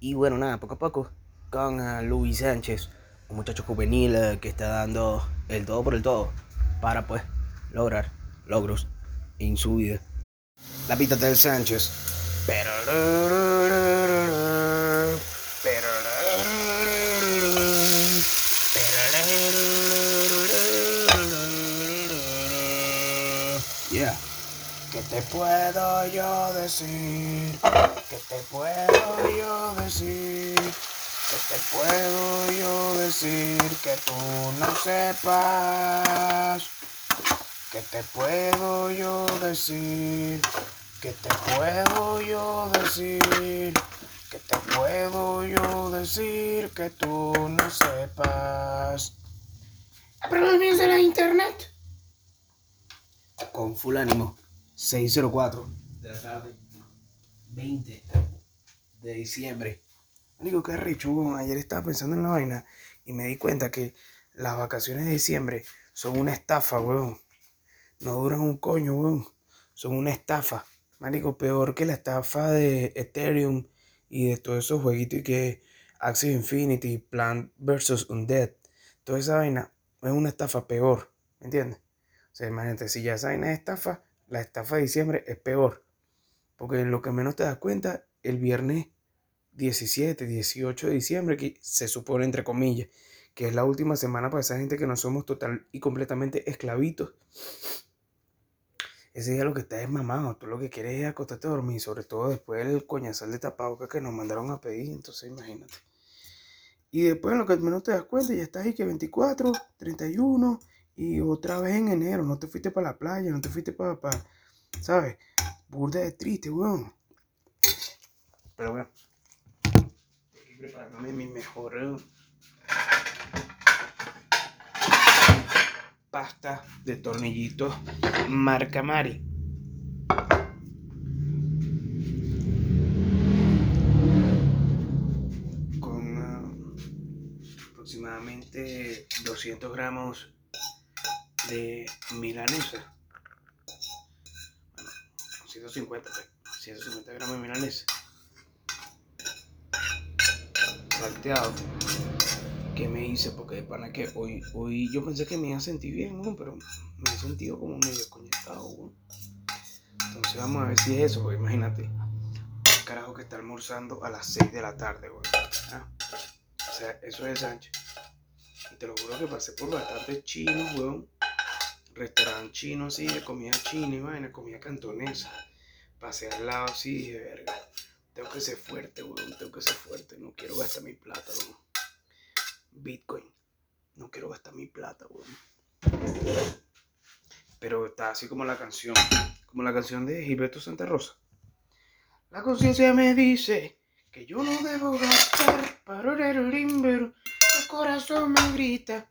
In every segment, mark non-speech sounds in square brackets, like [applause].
Y bueno, nada, poco a poco, con ah, Luis Sánchez, un muchacho juvenil eh, que está dando el todo por el todo para pues lograr logros en su vida. La pita del Sánchez. Pero... Yeah. ¿Qué te puedo yo decir? ¿Qué te puedo yo decir? ¿Qué te puedo yo decir que tú no sepas? ¿Qué te puedo yo decir? ¿Qué te puedo yo decir? ¿Qué te puedo yo decir que tú no sepas? Aprende bien de la internet. Con full ánimo. 604 de la tarde, 20 de diciembre. Digo, qué rico, ayer estaba pensando en la vaina y me di cuenta que las vacaciones de diciembre son una estafa, weón. No duran un coño, weón. Son una estafa. Marico, peor que la estafa de Ethereum y de todos esos jueguitos y que axis Infinity, Plant vs. Undead. Toda esa vaina es una estafa peor, ¿me entiendes? O sea, imagínate, si ya esa vaina es estafa, la estafa de diciembre es peor. Porque en lo que menos te das cuenta, el viernes 17, 18 de diciembre, que se supone entre comillas, que es la última semana para esa gente que no somos total y completamente esclavitos. Ese día lo que estás es mamado, tú lo que quieres es acostarte a dormir, sobre todo después del coñazal de tapabocas que nos mandaron a pedir, entonces imagínate. Y después en lo que menos te das cuenta, ya estás ahí que 24, 31, y otra vez en enero, no te fuiste para la playa, no te fuiste para, para ¿sabes? Burda de triste, weón. Pero bueno, estoy preparándome mi mejor pasta de tornillitos marca Mari. Con ah, aproximadamente 200 gramos de milanesa. Bueno, 150, 150 gramos de milanesa. Salteado. Que me hice, porque de pana que hoy, hoy yo pensé que me iba a sentir bien, ¿no? pero me he sentido como medio conectado. Entonces vamos a ver si es eso, porque imagínate. Carajo que está almorzando a las 6 de la tarde, güey. ¿Ah? O sea, eso es Sánchez. Y te lo juro que pasé por bastante chino, weón restaurante chino así, de comida china y vaina, comida cantonesa. Pasé al lado así y verga, tengo que ser fuerte, weón, tengo que ser fuerte, no quiero gastar mi plata, weón. Bitcoin, no quiero gastar mi plata, weón. Pero está así como la canción, como la canción de Gilberto Santa Rosa. La conciencia me dice que yo no debo gastar, para el el corazón me grita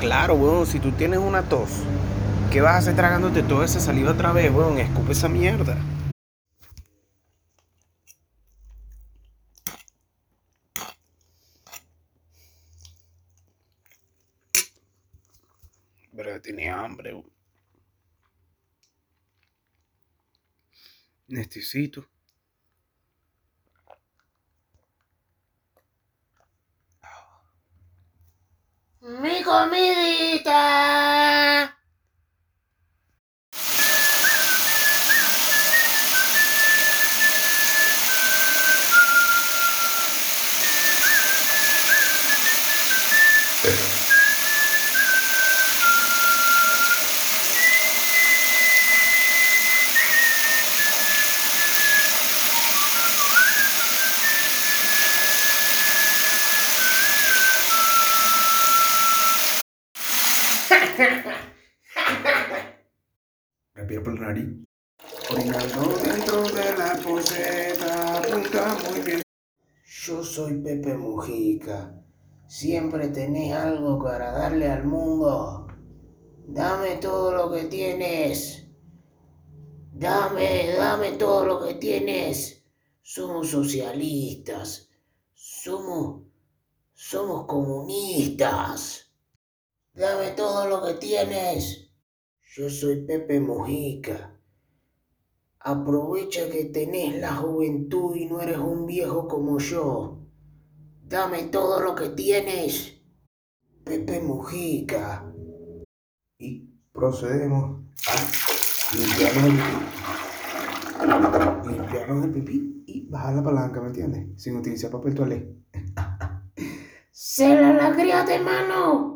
Claro, weón, si tú tienes una tos, ¿qué vas a hacer tragándote toda esa saliva otra vez, weón? Escupe esa mierda. Pero tiene hambre, weón. Necesito. Mi comidita. Respira por Yo soy Pepe Mujica. Siempre tenés algo para darle al mundo. Dame todo lo que tienes. Dame, dame todo lo que tienes. Somos socialistas. Somos, somos comunistas. Dame todo lo que tienes. Yo soy Pepe Mujica. Aprovecha que tenés la juventud y no eres un viejo como yo. Dame todo lo que tienes. Pepe Mujica. Y procedemos a limpiarnos el, limpiarnos el pipí y bajar la palanca, ¿me entiendes? Sin utilizar papel toalé. [laughs] ¡Se la lagriate, mano!